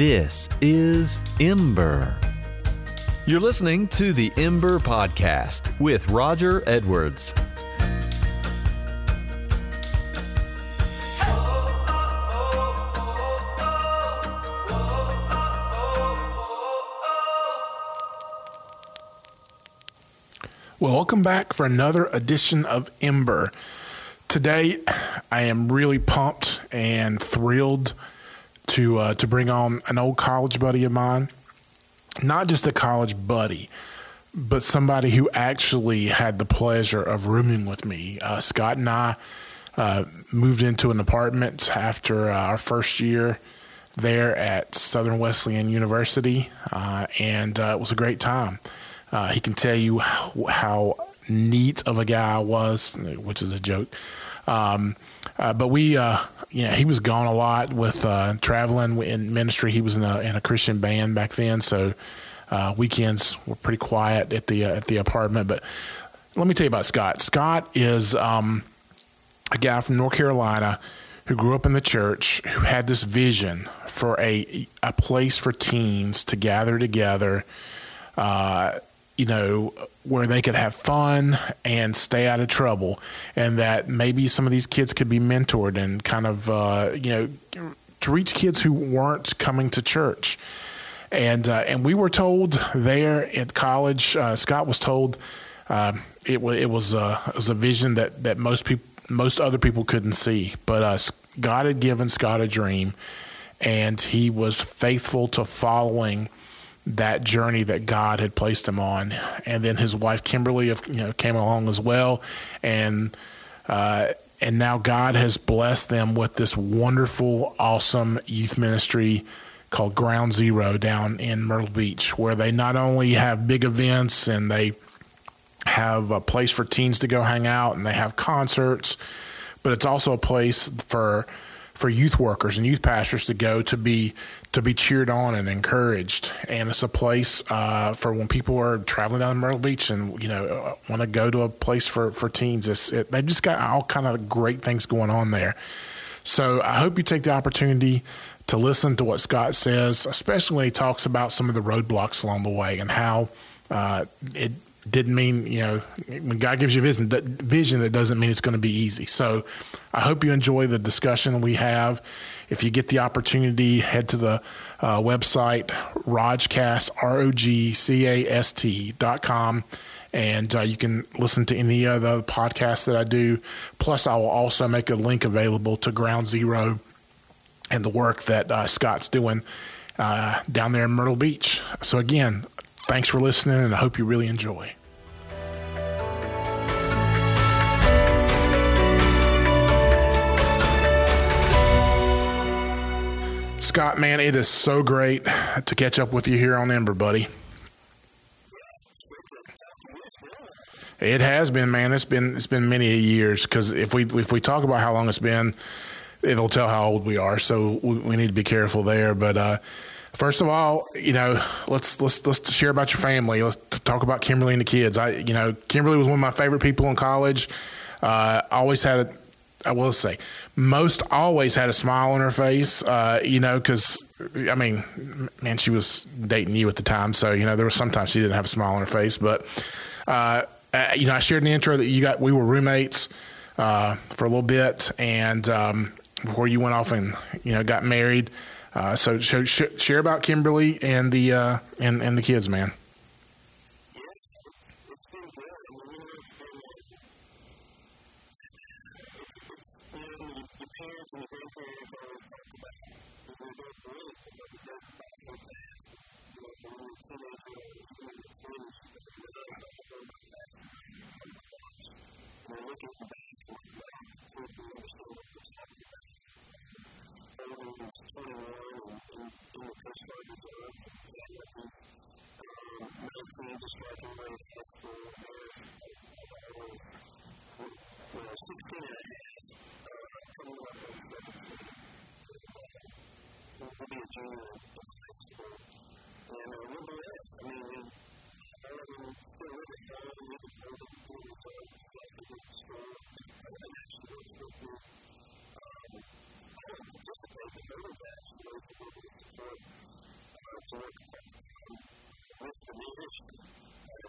This is Ember. You're listening to the Ember Podcast with Roger Edwards. Well, welcome back for another edition of Ember. Today, I am really pumped and thrilled to uh, to bring on an old college buddy of mine. Not just a college buddy, but somebody who actually had the pleasure of rooming with me. Uh, Scott and I uh, moved into an apartment after uh, our first year there at Southern Wesleyan University, uh, and uh, it was a great time. He can tell you how, how, neat of a guy I was, which is a joke. Um, uh, but we, uh, yeah, he was gone a lot with uh, traveling in ministry. He was in a, in a Christian band back then, so uh, weekends were pretty quiet at the uh, at the apartment. But let me tell you about Scott. Scott is um, a guy from North Carolina who grew up in the church, who had this vision for a a place for teens to gather together. Uh, you know, where they could have fun and stay out of trouble, and that maybe some of these kids could be mentored and kind of, uh, you know, to reach kids who weren't coming to church. And uh, and we were told there at college, uh, Scott was told uh, it was it was a it was a vision that that most people most other people couldn't see, but uh, God had given Scott a dream, and he was faithful to following that journey that God had placed him on. And then his wife Kimberly, you know, came along as well, and uh, and now God has blessed them with this wonderful, awesome youth ministry called Ground Zero down in Myrtle Beach, where they not only have big events and they have a place for teens to go hang out and they have concerts, but it's also a place for for youth workers and youth pastors to go to be to be cheered on and encouraged. And it's a place uh, for when people are traveling down Myrtle Beach and you know uh, want to go to a place for for teens. It's, it, they've just got all kind of great things going on there. So I hope you take the opportunity to listen to what Scott says, especially when he talks about some of the roadblocks along the way and how uh, it didn't mean you know when God gives you vision, vision it doesn't mean it's going to be easy. So I hope you enjoy the discussion we have. If you get the opportunity, head to the uh, website Rogcast R O G C A S T dot com. And uh, you can listen to any of the podcasts that I do. Plus, I will also make a link available to Ground Zero and the work that uh, Scott's doing uh, down there in Myrtle Beach. So, again, Thanks for listening, and I hope you really enjoy. Scott, man, it is so great to catch up with you here on Ember, buddy. It has been, man. It's been it's been many years because if we if we talk about how long it's been, it'll tell how old we are. So we, we need to be careful there. But uh, First of all, you know, let's let's let's share about your family. Let's talk about Kimberly and the kids. I, you know, Kimberly was one of my favorite people in college. Uh, always had a, I will say, most always had a smile on her face. Uh, you know, because I mean, man, she was dating you at the time, so you know there was sometimes she didn't have a smile on her face. But uh, uh you know, I shared in the intro that you got we were roommates uh, for a little bit, and um, before you went off and you know got married. Uh, so, so sh- share about Kimberly and the uh, and and the kids, man. Was 21 and in, in the Coast Guard Reserve. And he's um, 19, just graduated high school. There's, I was, you know, 16 and uh, coming up on 17. Uh, we'll be a junior high school. And uh, blessed. I mean, we, all of them still live at home. We have a building, we have stuff that we can store. And actually, those with me voting tax, those who will support to work with the.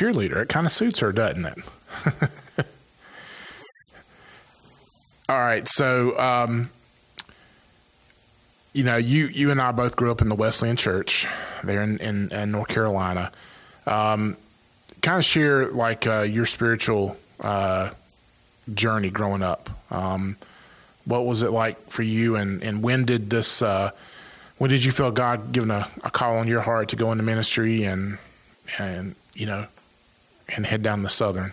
Cheerleader. It kind of suits her, doesn't it? All right. So, um, you know, you you and I both grew up in the Wesleyan Church there in in, in North Carolina. Um, kind of share like uh, your spiritual uh, journey growing up. Um, what was it like for you, and and when did this? Uh, when did you feel God giving a, a call on your heart to go into ministry and and you know and head down the southern?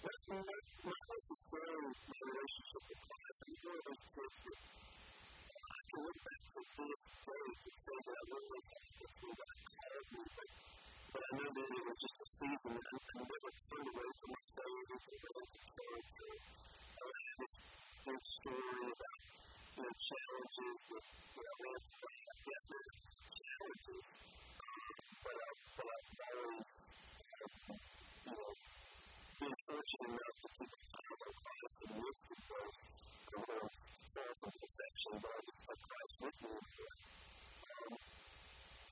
not, not, not necessarily my relationship with Christ. I'm one of those kids that I can look back to this day and say that I really thought that's where God called me, but, but I knew that it was just a season. I, I never turned away from my faith and from church. I had this big story about you know, challenges with, you know, with uh, definite challenges. Um, but, I, but I've always, uh, you know, been fortunate enough to keep my eyes on Christ in the midst of those. I'm going from perfection, but I just put Christ with me. Um,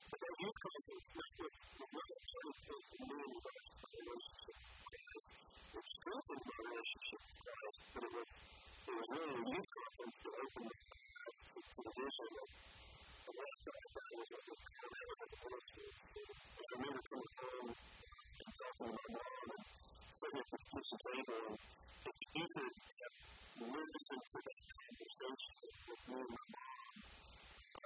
but that conference not was, was not a turning point for me in relationship with Christ. It strengthened relationship with Christ, but it was it was really a youth conference that opened my eyes to, the vision of, what I was that was as a ministry. I remember coming home talking to mom and sitting at the kitchen table, and if you could have listened to that conversation with me and my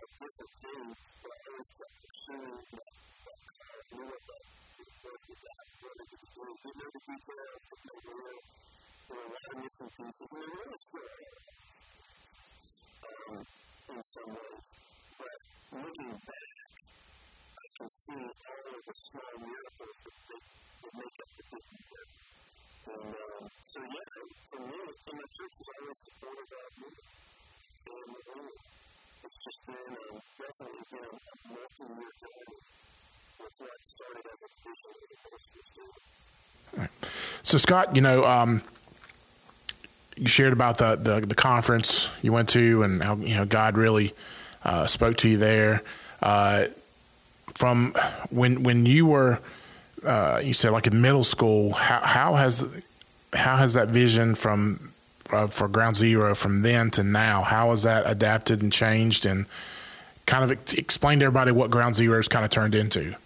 doing it it what I I a it it was it, it I doing what doing. It was different things, but I always kept pursuing that, that car, knew what that was that God wanted to do. Didn't know the details, didn't know the real, there were a lot of missing pieces, and there really still are. In some ways. But looking back, I can see all of the small miracles that, that, that make up the big year. And um, so, yeah, for me, and my church has always supported that movement. And just been um, definitely been a multi-year journey with what started as a vision as a ministry student. So, Scott, you know, um, you shared about the, the, the conference you went to and how you know God really uh, spoke to you there. Uh, from when when you were uh, you said like in middle school, how, how has how has that vision from uh, for Ground Zero from then to now? How has that adapted and changed? And kind of explain to everybody what Ground Zero has kind of turned into.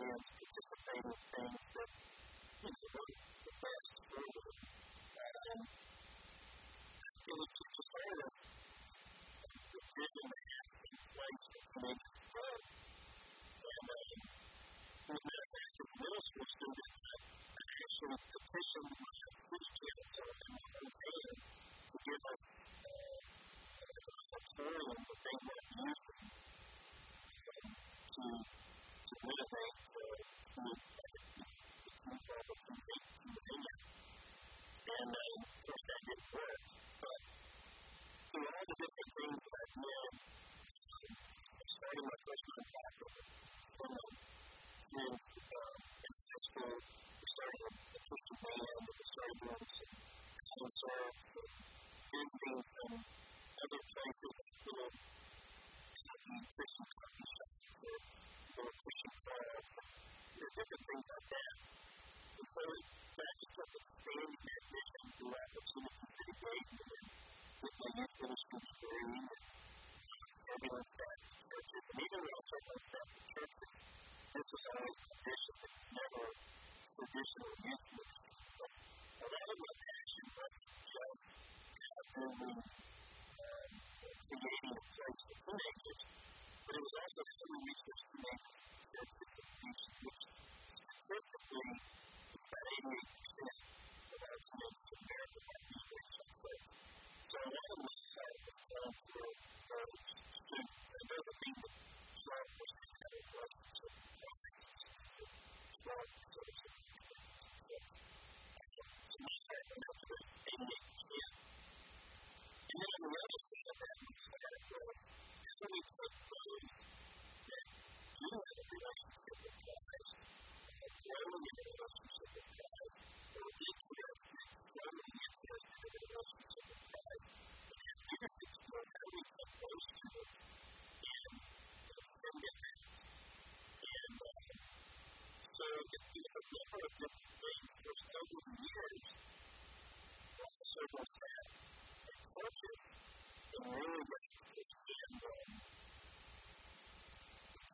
Living in things that, you know, the best for them. Um, would just started as the vision to have some place for teenagers to. And, as a matter of fact, a middle school student, actually petitioned my city council in my hometown to give us tool that they were using um, to, to renovate uh, to be a team club or team, team hangout. And um, of course, that didn't work. Through all the different things that I did, um, starting my first nonprofit, some friends um, in high school, we started a, Christian band, we started doing some concerts and visiting some other places, know, coffee, Christian coffee shops or little Christian clubs, and different things like that. And so that just kept expanding that mission through opportunities that it gave me. we can use those churches, and even real circumstance churches, this was always tradition, but never traditional youth ministry. Because a lot of my passion wasn't just how do we um, creating a place for teenagers, but it was also how we reach those teenagers in churches and which statistically is about 88% of our teenagers in America reached. So a lot of my heart was trying to those students. It doesn't mean that 12% have a relationship with Christ. It's not 12% of students in church. So my heart went up to 88%. And then on the other side of that, my heart was how do we take those that do have a relationship with Christ, generally in relationship with Christ, or interested, generally interested in a relationship with Christ, but it leads us to us having to those students and, and sending them. And um, so there's a number of different things. There's over the years, also on staff and churches, and really got to understand um,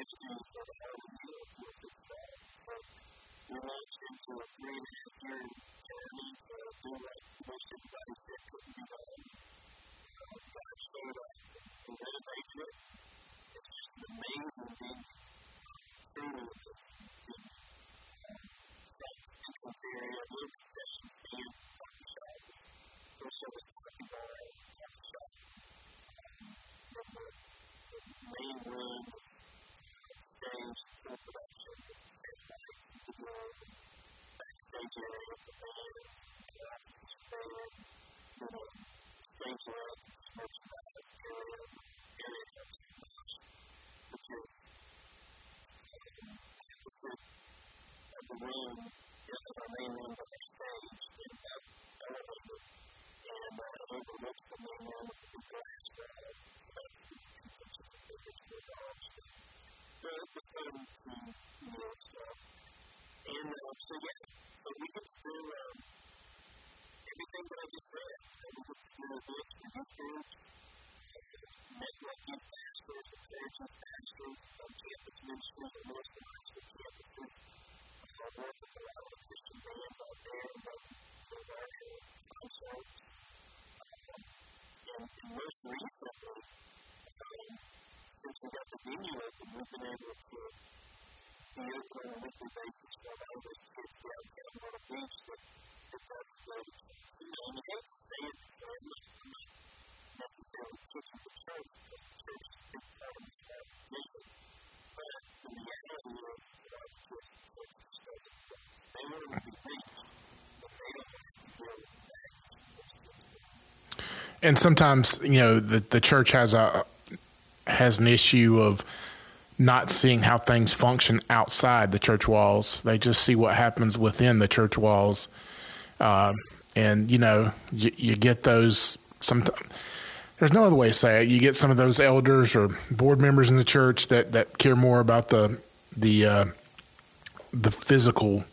15 for the whole year with its dad. So we launched into a three and a half year journey to do what most everybody said couldn't be done. God showed up and renovated it. It's just an amazing thing. Truly amazing thing. Front entrance area, new concession stand, coffee shop, full service coffee bar, coffee shop. The main room backstage area for bands and offices for band, then a stage left is merchandise area, area for toothbrush, which is opposite of the room, of our main room of our stage and up elevated and uh, overlooks the main room the glass wall. So that's the intention of the. The, the film team, you know, stuff. And so, yeah, so we get to do um, everything that I just said. Uh, we get to do for youth groups, uh, network youth pastors, encourage youth pastors, on campus ministries, and of the high school campuses. Uh, work with a lot of Christian bands out there, but the larger times. Um, and, and most recently, um, since we got the venue open, we've been able to on a weekly basis for a lot of those kids downtown on a beach that, that doesn't go to church. You know, and you hate to say it I'm not, necessarily kicking the church because the church is a big part of our vision. But the reality is, it's a lot of kids the church just doesn't go. They want to be reached, but they don't to. And sometimes, you know, the, the church has a has an issue of not seeing how things function outside the church walls. They just see what happens within the church walls, um, and you know, you, you get those. There's no other way to say it. You get some of those elders or board members in the church that that care more about the the uh, the physical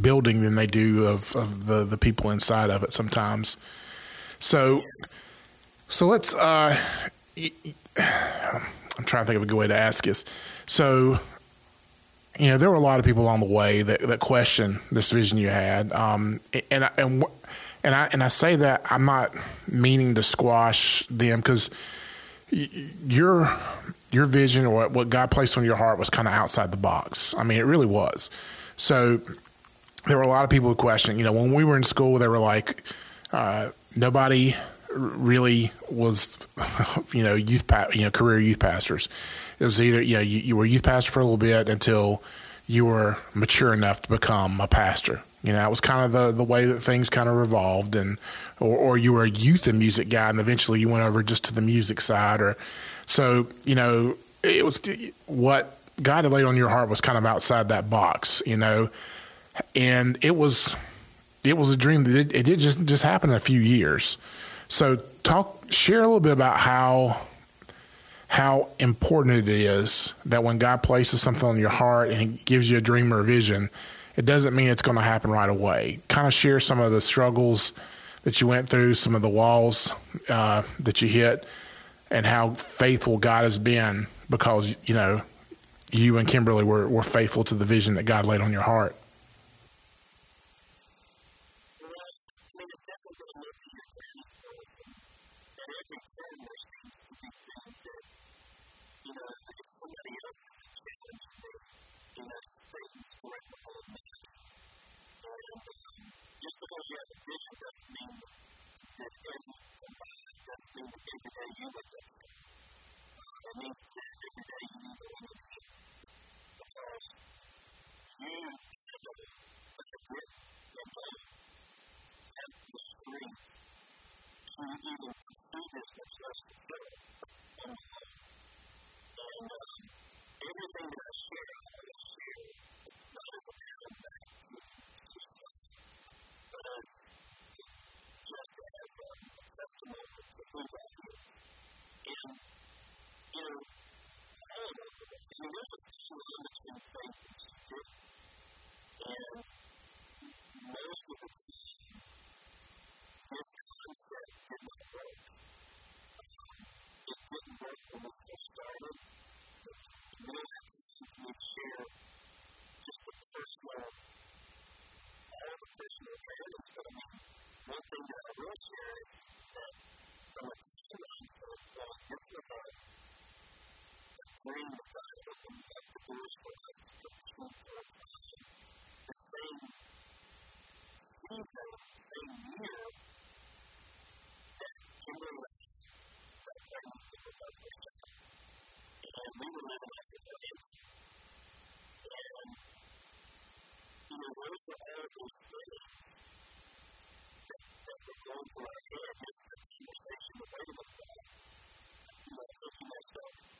building than they do of, of the the people inside of it. Sometimes, so so let's. Uh, I'm trying to think of a good way to ask this. So, you know, there were a lot of people along the way that, that questioned this vision you had, um, and and and I and I say that I'm not meaning to squash them because your your vision or what God placed on your heart was kind of outside the box. I mean, it really was. So there were a lot of people who questioned. You know, when we were in school, they were like, uh, nobody really was, you know, youth, pa- you know, career youth pastors. It was either, you know, you, you were youth pastor for a little bit until you were mature enough to become a pastor. You know, that was kind of the, the way that things kind of revolved, and or, or you were a youth and music guy, and eventually you went over just to the music side, or so you know, it was what God had laid on your heart was kind of outside that box, you know, and it was it was a dream that it, it did just just happen in a few years. So talk, share a little bit about how how important it is that when God places something on your heart and He gives you a dream or a vision, it doesn't mean it's going to happen right away. Kind of share some of the struggles that you went through, some of the walls uh, that you hit, and how faithful God has been because you know you and Kimberly were, were faithful to the vision that God laid on your heart. least everyday you need Because you handle the legit again and the strength to pursue this much less. And um, everything that I share, I will share not as a back to, to self, as just as a, a testimony to who God is. And you know, I mean, there's a thin line between faith and. And most of the time, this concept did not work. It didn't work when we first started. We don't have time to share just the personal all the personal journeys, but I mean, one thing that I will share is that from a timeline standpoint, this was a, same God who opened up the doors for us to pursue for a time, the same season, same year that Kimberly left, that pregnant that was our first child. And we were living as a family. And, you know, those were all those things that, that were going through our head. It's the conversation of waiting upon. You know, I think you to myself,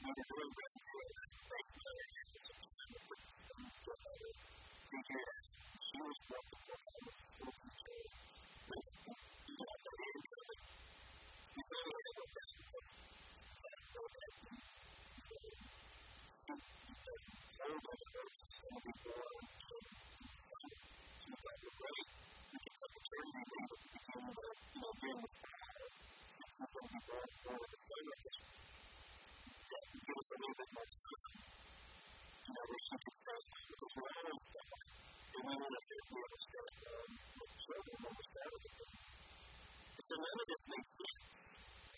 when the room runs with basically some kind of put this thing together. Figure she was wonderful, I was a school teacher. But, you know, I thought it was We thought we had a little bit because that way that we see the whole of the earth is going to be born in some to that we're ready. We can take a journey and leave at the beginning of, you know, being with God. Since he's going to be born for the sun, I guess that give us a little bit more time. And I wish I could say, because we're always there. And we want to think we understand um, what children understand of them. So none of this makes sense.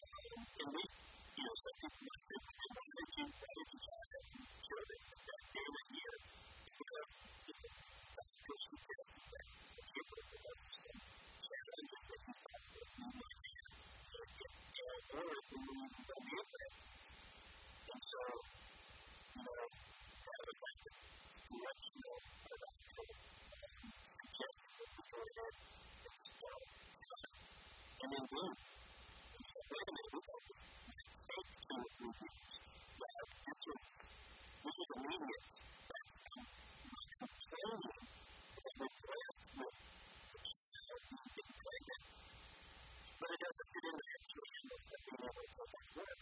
Um, and we, you know, some people might say, well, why did you, why did you try to have children that day and year? It's because, you know, doctors suggested that the people were there some challenges that you thought that you might have. And, and, or if we were going to be able And so, you know, that was like the direction of suggested that we go ahead and start tonight. And then boom. We said, wait a minute, we thought this might take two or three years. But this was this was immediate. That's um, not complaining because we're blessed with a child who's been pregnant. But it doesn't fit into that plan of being able to take that forward because the expectation of recognize it's not anything that we're doing. You know, those kinds of conversations. And she ended up having to go on bed rest in the school before Holden was born because of some complications. And so she used up all of her, all of her maternity leave pretty much before he was even born. And so that messed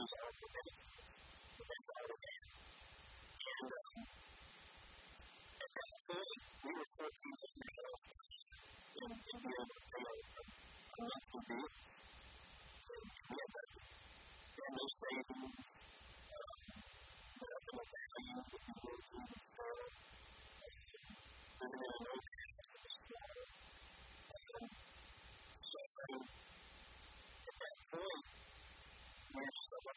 these are the benefits. The best out we it. And um, at that point, we were 14 years old. And in were able to pay our monthly bills. And we had nothing. We had no savings. Um, nothing of value. We were working and selling. Living in an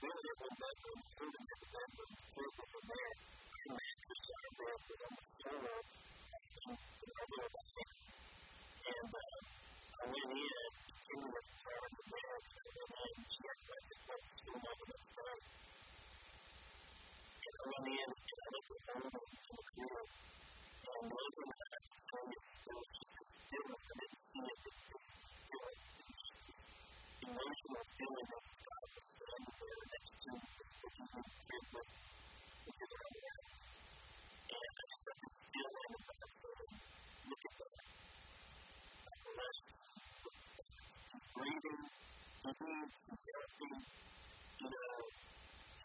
I uh, was doing something one Wednesday night with youth ministry that was about in. And the uh, helping this church on Wednesday nights. And I went home that and Kimberly, in fact, um, eats, you know,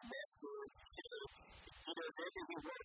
messes, you know, he does everything he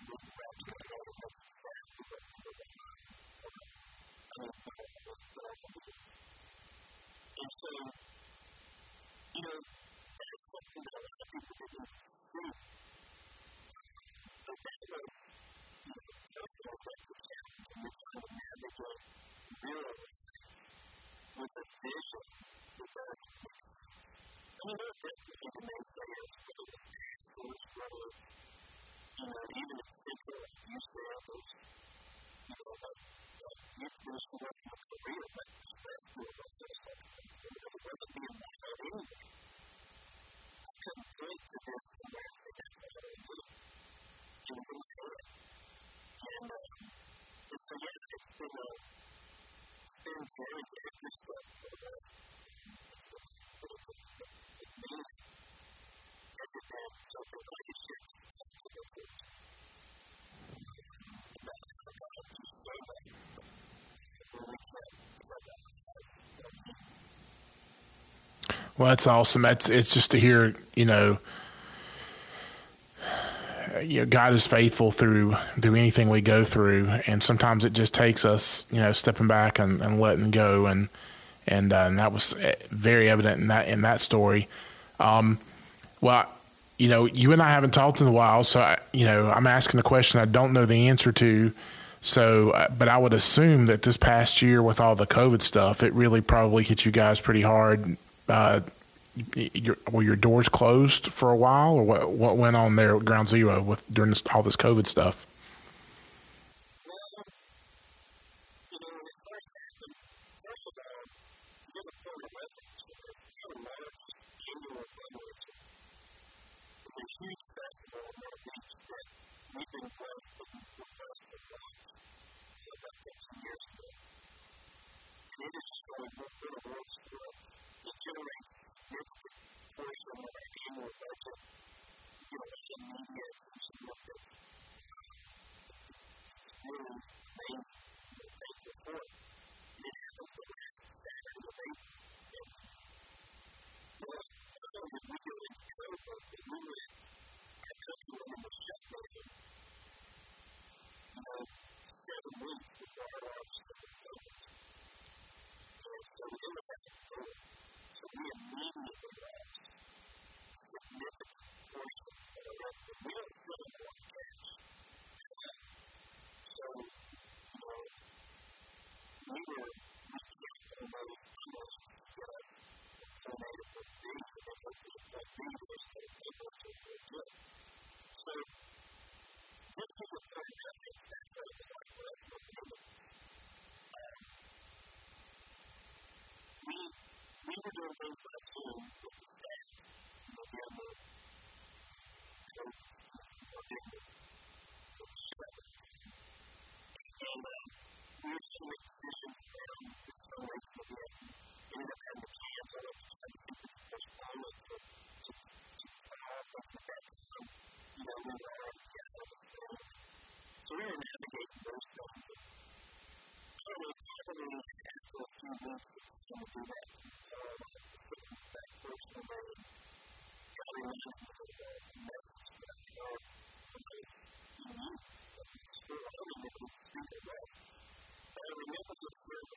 So, you know, that is something that a lot of people didn't see. But that was, you know, just a mental challenge in which trying to navigate real life with a vision that doesn't make sense. I mean, there are different people may say it's whether it's pastors, whether it's, you know, even in Central you UCL, there's, you know, like, like, you can do so much in a career, but there's best doing all this stuff to this and I say that's what I would do. It was in fear. And um, so yeah, it's been a it's been a very dangerous step for the me as it had something like a shift to the church. But I got to say that Well, that's awesome. That's it's just to hear, you know, you know, God is faithful through through anything we go through, and sometimes it just takes us, you know, stepping back and, and letting go, and and, uh, and that was eh, very evident in that in that story. Um, well, you know, you and I haven't talked in a while, so I, you know, I'm asking a question I don't know the answer to. So, uh, but I would assume that this past year with all the COVID stuff, it really probably hit you guys pretty hard. Uh, your, were your doors closed for a while, or what? What went on there at Ground Zero with during this, all this COVID stuff? To give a point of reference, it's our largest annual fundraiser. It's a huge festival in Myrtle Beach that we've been blessed with the best to launch about 15 years ago. And it is just going to win awards for it. It generates significant portion of our annual budget. You know, and media attention with it. It's really amazing. We're thankful for it. It happens the last Saturday of April. We don't sit on a lot. So, we were, we on those get good. So, just to a point reference, that's what it was like us the we, we were doing things by Zoom with decisions around the strong rates that we ended up having to change. I like to try to see if we push forward to stuff in the back time. You know, we were already getting all this thing. So we were navigating those things. I don't know, probably after a few weeks, it's going to do that. So I'm sitting back, forging away, got around the message that I know was unique. It's for all the people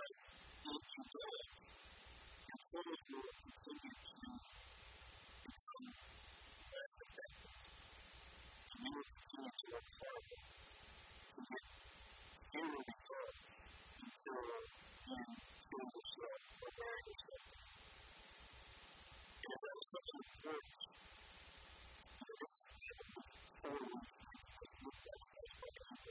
us not to doubt and so as will continue to become less effective. And we will continue to work harder to get fewer results until you feel yourself aware of yourself. And as I was saying in the church, you know, this is four weeks into this look like psychological.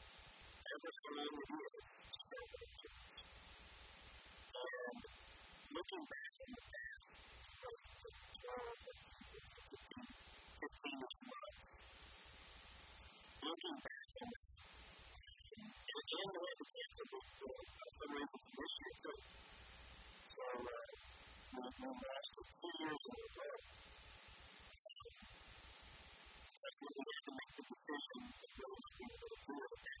everything is so church. And looking back in the past, those 12, 15, 15 ish months, looking back in that, and in we can't take it for some reason this year too. So uh, we, we lasted two years in a row. That's when we had to make the decision of really what we were going to do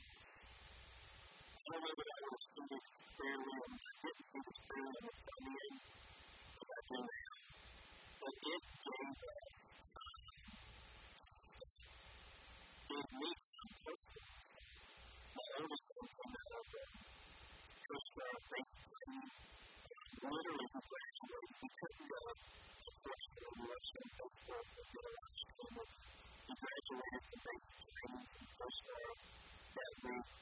I know that I it as clearly, and I didn't see as clearly in the front end as I do now, but it gave us time to gave me time to. My oldest son came out of the Coast Guard basic training literally he graduated. He couldn't go. Unfortunately, we watched on Facebook and did a live stream he graduated from basic training from that week.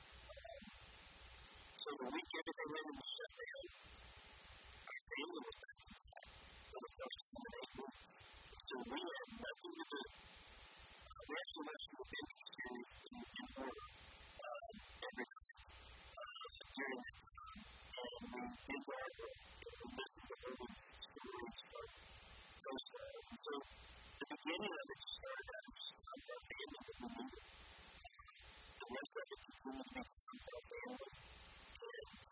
Um, so the week everything went into shutdown, our family was back in town for the first time in eight weeks. So we had nothing to do. Uh, we actually watched the adventure series in, in order um, every night uh, during that time, and we did our work listen to Hogan's stories from Coast Guard. And so the beginning of it just started out as just time for our family that we needed. The rest of it continued to be time for our family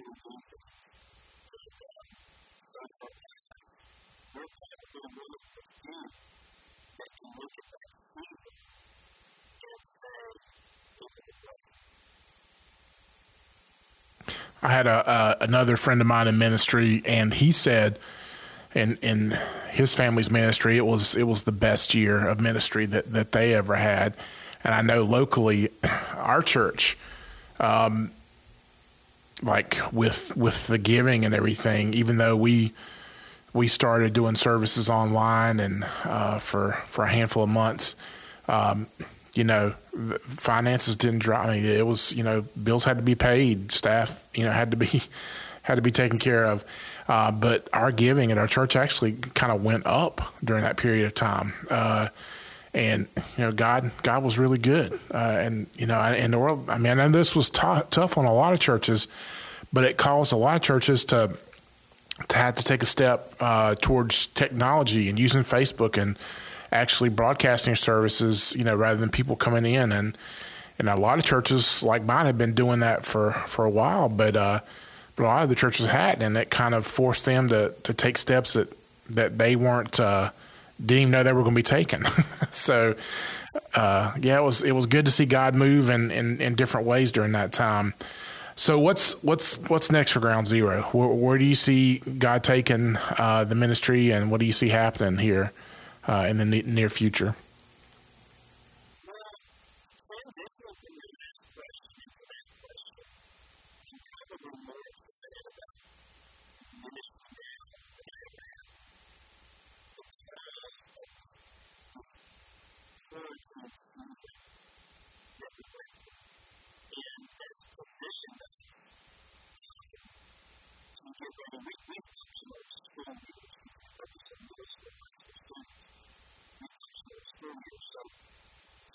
um, we're that can look at that season and say it was a blessing. I had a, uh, another friend of mine in ministry, and he said in in his family's ministry, it was it was the best year of ministry that that they ever had. And I know locally, our church, um, like with with the giving and everything, even though we we started doing services online and uh, for for a handful of months. Um, you know, finances didn't drop. I mean, it was you know bills had to be paid, staff you know had to be had to be taken care of. Uh, but our giving at our church actually kind of went up during that period of time. Uh, and you know, God, God was really good. Uh, and you know, in the world, I mean, this was t- tough on a lot of churches, but it caused a lot of churches to to have to take a step uh, towards technology and using Facebook and actually broadcasting services. You know, rather than people coming in and and a lot of churches like mine have been doing that for for a while, but uh, a lot of the churches had, and it kind of forced them to to take steps that that they weren't uh, didn't even know they were going to be taken. so, uh, yeah, it was it was good to see God move in, in, in different ways during that time. So what's what's what's next for Ground Zero? Where, where do you see God taking uh, the ministry, and what do you see happening here uh, in the near future?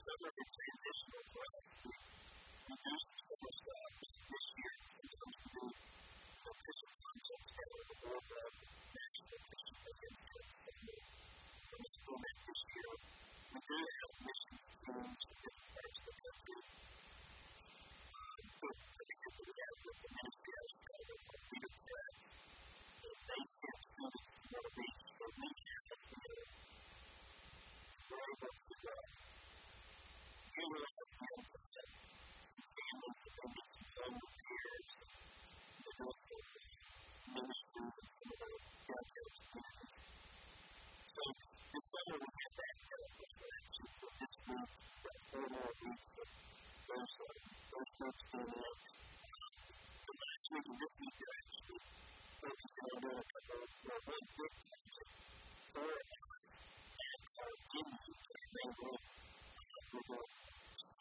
several transitional for us to reduce some summer the this year sometimes we do the Christian concepts that are the world of national Christian against the Sunday. And we will this year we do have missions teams from different parts of the country. The partnership that we have with the Ministry of Chicago for Freedom Tracks, they send students to one of so we have as we are able to uh, to help some families that they some repairs. They're doing some ministry in some of our downtown communities. So this summer we have that help for action for this week, about four more weeks of those, those groups being up. The last week and this week they're actually focusing on a couple, one big project for us at our venue, our main room. Uh, we're doing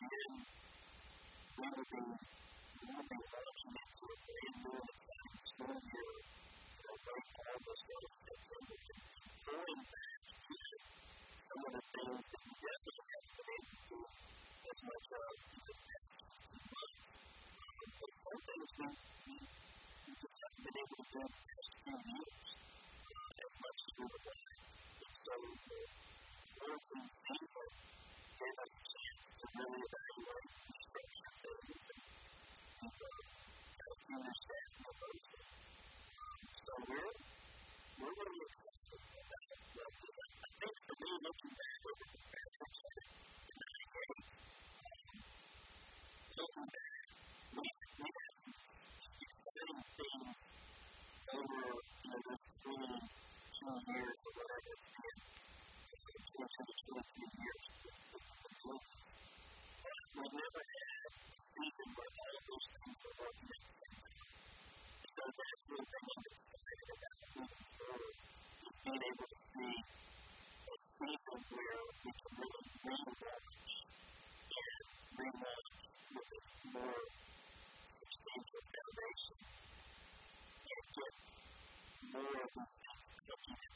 Uh, uh, uh, and be school year pouring back in some of the things that we haven't as much of in the past 15 months. But some things we, uh, as much as we so quarantine season gave us a chance to really evaluate and structure things and keep uh, kind of fewer staff members. And, so we're, we're really excited about what this. I, think for me, looking back over the of the 98, um, looking back, we, we had some exciting things over you know, those 22 years or whatever it's been, uh, 22 to 23 years movies. But we never had a season where all of those things were working the. About moving forward is being able to see a season where we can really relaunch and relaunch with a more substantial foundation and get more of these things at the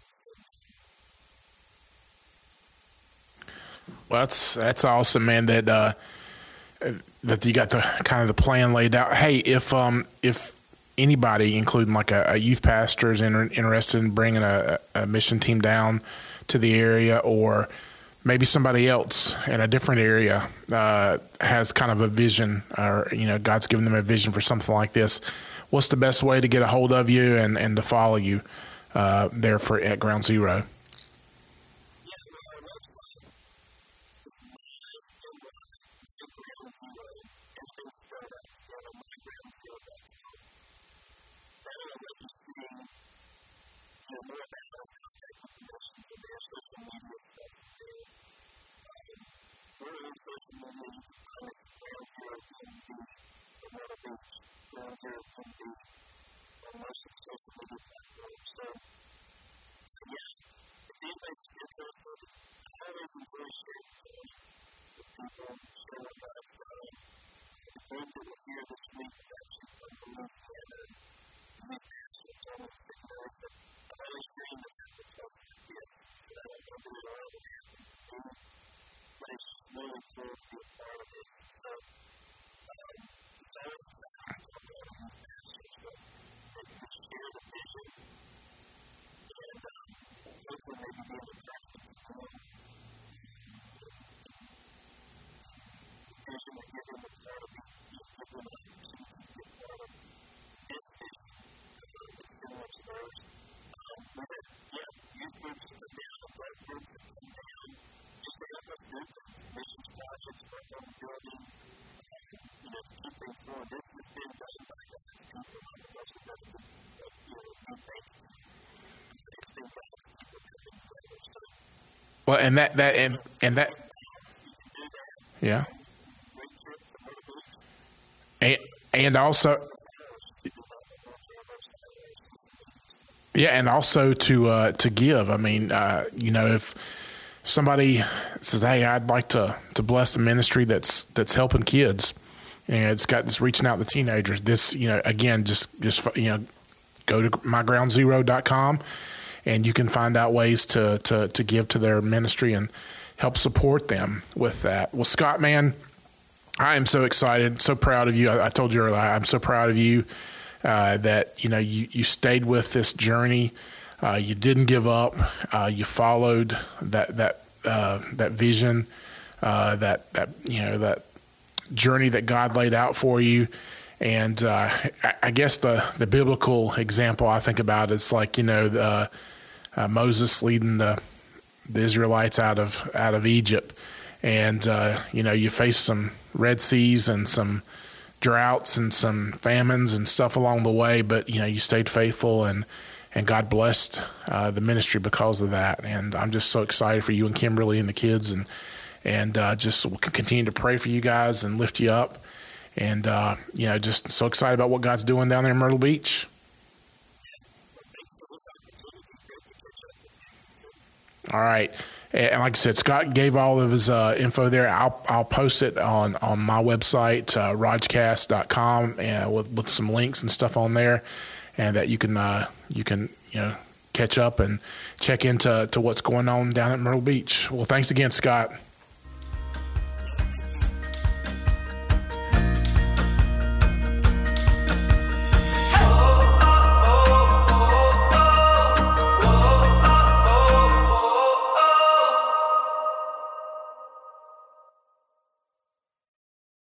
same time. Well, that's that's awesome, man. That uh, that you got the kind of the plan laid out. Hey, if um if anybody, including like a, a youth pastor, is inter- interested in bringing a, a mission team down to the area, or maybe somebody else in a different area uh, has kind of a vision, or you know, God's given them a vision for something like this. What's the best way to get a hold of you and, and to follow you uh, there for at Ground Zero? positionally is ground zero can yeah, if anybody's interested, I always enjoy sharing with people, sharing my lifestyle. The group that was here this week is actually from Louisiana. Youth pastor Donald Signals, and but it's really cool part of this. So, um, it's always exciting to talk about pastors that, we share the vision and um, hopefully maybe be able to it to them. Vision give them part of it, give them an opportunity to be part of this vision similar to theirs. Um, we've had, yeah, youth groups missions projects building, you know, keep things going. This has been done by God's people. The you know. It's been God's people coming together. So, well, and that, that, and, and that, yeah. And, and also, yeah, and also to uh, to give. I mean, uh, you know, if somebody says, "Hey, I'd like to to bless a ministry that's that's helping kids," and it's got this reaching out to teenagers. This, you know, again, just just you know, go to mygroundzero.com and you can find out ways to to to give to their ministry and help support them with that. Well, Scott, man, I am so excited, so proud of you. I, I told you earlier, I'm so proud of you uh, that you know you you stayed with this journey. Uh, you didn't give up. Uh, you followed that that uh, that vision, uh, that that you know that journey that God laid out for you. And uh, I, guess the the biblical example I think about is like you know the, Moses leading the the Israelites out of out of Egypt, and you know you face some Red Seas and some droughts and some famines and stuff along the way, but you know you stayed faithful and and God blessed uh, the ministry because of that. And I'm just so excited for you and Kimberly and the kids, and and uh, just continue to pray for you guys and lift you up. And uh, you know, just so excited about what God's doing down there in Myrtle Beach. All right. And like I said, Scott gave all of his uh, info there. I'll, I'll post it on, on my website, uh, and with, with some links and stuff on there, and that you can uh, you can you know catch up and check into to what's going on down at Myrtle Beach. Well, thanks again, Scott.